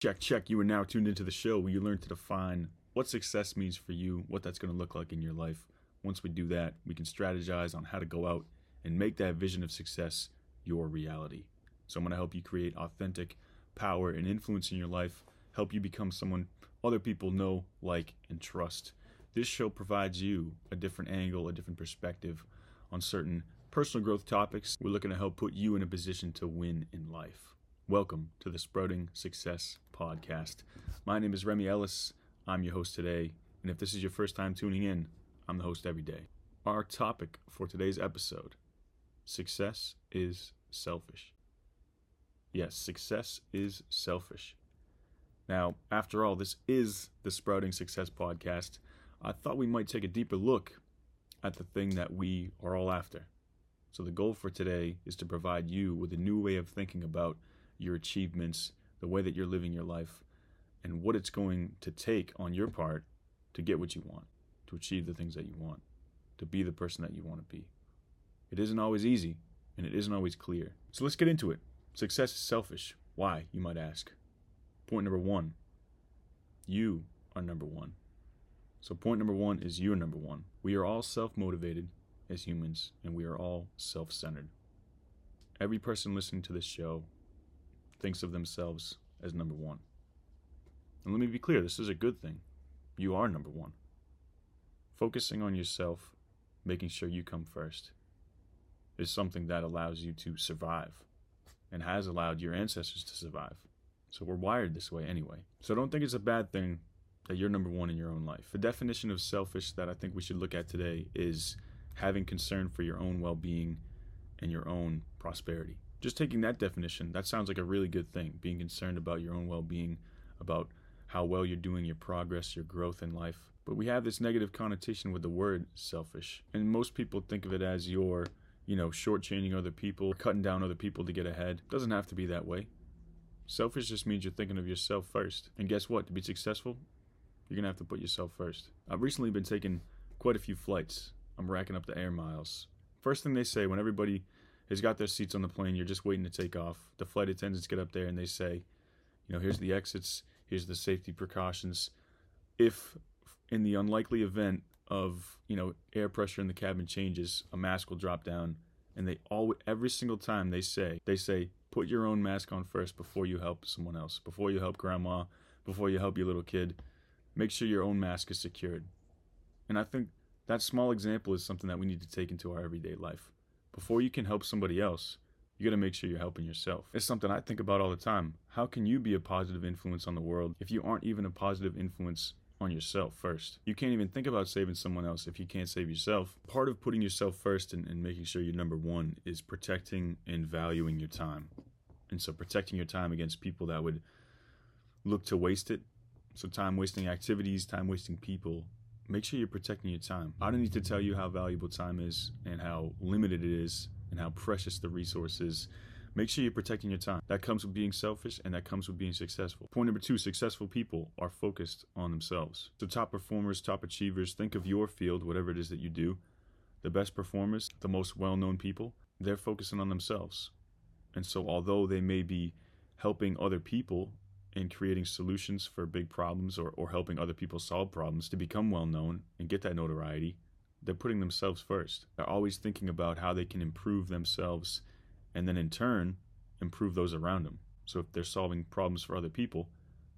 Check, check. You are now tuned into the show where you learn to define what success means for you, what that's going to look like in your life. Once we do that, we can strategize on how to go out and make that vision of success your reality. So, I'm going to help you create authentic power and influence in your life, help you become someone other people know, like, and trust. This show provides you a different angle, a different perspective on certain personal growth topics. We're looking to help put you in a position to win in life. Welcome to the Sprouting Success Podcast. My name is Remy Ellis. I'm your host today. And if this is your first time tuning in, I'm the host every day. Our topic for today's episode success is selfish. Yes, success is selfish. Now, after all, this is the Sprouting Success Podcast. I thought we might take a deeper look at the thing that we are all after. So, the goal for today is to provide you with a new way of thinking about your achievements, the way that you're living your life, and what it's going to take on your part to get what you want, to achieve the things that you want, to be the person that you want to be. It isn't always easy, and it isn't always clear. So let's get into it. Success is selfish. Why, you might ask? Point number one you are number one. So, point number one is you're number one. We are all self motivated as humans, and we are all self centered. Every person listening to this show thinks of themselves as number one. And let me be clear this is a good thing. You are number one. Focusing on yourself, making sure you come first, is something that allows you to survive and has allowed your ancestors to survive. So we're wired this way anyway. So don't think it's a bad thing that you're number one in your own life. The definition of selfish that I think we should look at today is having concern for your own well being and your own prosperity just taking that definition, that sounds like a really good thing. Being concerned about your own well being, about how well you're doing, your progress, your growth in life. But we have this negative connotation with the word selfish. And most people think of it as you're, you know, shortchanging other people, cutting down other people to get ahead. It doesn't have to be that way. Selfish just means you're thinking of yourself first. And guess what? To be successful, you're going to have to put yourself first. I've recently been taking quite a few flights. I'm racking up the air miles. First thing they say when everybody has got their seats on the plane. You're just waiting to take off. The flight attendants get up there and they say, you know, here's the exits, here's the safety precautions. If in the unlikely event of, you know, air pressure in the cabin changes, a mask will drop down and they all every single time they say, they say put your own mask on first before you help someone else, before you help grandma, before you help your little kid. Make sure your own mask is secured. And I think that small example is something that we need to take into our everyday life before you can help somebody else, you got to make sure you're helping yourself. It's something I think about all the time. How can you be a positive influence on the world if you aren't even a positive influence on yourself first? You can't even think about saving someone else if you can't save yourself. Part of putting yourself first and, and making sure you're number one is protecting and valuing your time. And so protecting your time against people that would look to waste it. So time wasting activities, time wasting people make sure you're protecting your time. I don't need to tell you how valuable time is and how limited it is and how precious the resource is. Make sure you're protecting your time. That comes with being selfish and that comes with being successful. Point number two successful people are focused on themselves. So, top performers, top achievers, think of your field, whatever it is that you do. The best performers, the most well known people, they're focusing on themselves. And so, although they may be helping other people in creating solutions for big problems or, or helping other people solve problems to become well known and get that notoriety, they're putting themselves first. They're always thinking about how they can improve themselves and then in turn improve those around them. So if they're solving problems for other people,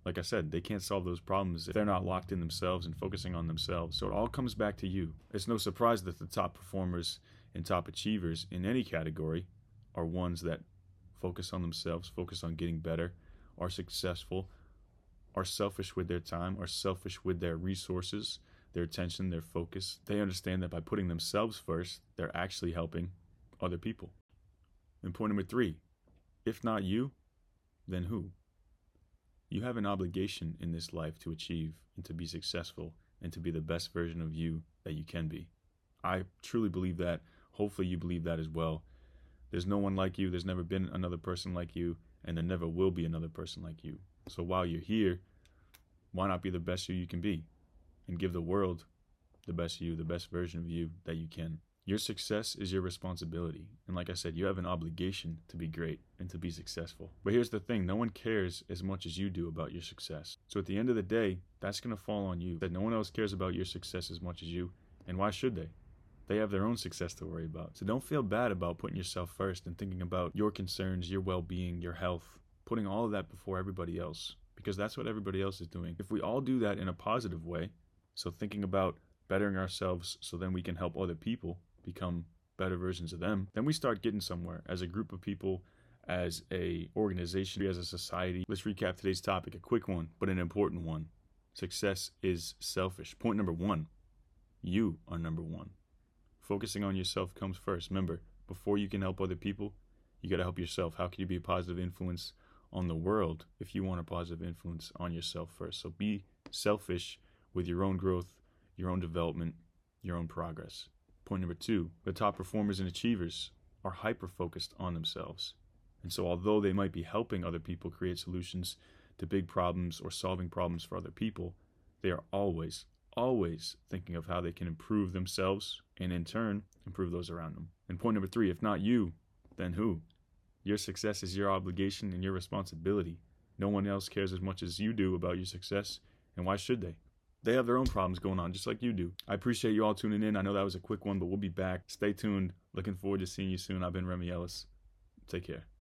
like I said, they can't solve those problems if they're not locked in themselves and focusing on themselves. So it all comes back to you. It's no surprise that the top performers and top achievers in any category are ones that focus on themselves, focus on getting better, are successful are selfish with their time, are selfish with their resources, their attention, their focus. They understand that by putting themselves first, they're actually helping other people. And point number three if not you, then who? You have an obligation in this life to achieve and to be successful and to be the best version of you that you can be. I truly believe that. Hopefully, you believe that as well. There's no one like you, there's never been another person like you and there never will be another person like you. So while you're here, why not be the best you you can be and give the world the best you, the best version of you that you can? Your success is your responsibility. And like I said, you have an obligation to be great and to be successful. But here's the thing no one cares as much as you do about your success. So at the end of the day, that's going to fall on you. That no one else cares about your success as much as you. And why should they? They have their own success to worry about. So don't feel bad about putting yourself first and thinking about your concerns, your well being, your health, putting all of that before everybody else. Because that's what everybody else is doing. If we all do that in a positive way, so thinking about bettering ourselves so then we can help other people become better versions of them, then we start getting somewhere as a group of people, as a organization, as a society. Let's recap today's topic, a quick one, but an important one. Success is selfish. Point number 1. You are number 1. Focusing on yourself comes first. Remember, before you can help other people, you got to help yourself. How can you be a positive influence on the world if you want a positive influence on yourself first? So be selfish with your own growth, your own development, your own progress. Point number two the top performers and achievers are hyper focused on themselves. And so, although they might be helping other people create solutions to big problems or solving problems for other people, they are always, always thinking of how they can improve themselves and in turn improve those around them. And point number three if not you, then who? Your success is your obligation and your responsibility. No one else cares as much as you do about your success, and why should they? they have their own problems going on, just like you do. I appreciate you all tuning in. I know that was a quick one, but we'll be back. Stay tuned. Looking forward to seeing you soon. I've been Remy Ellis. Take care.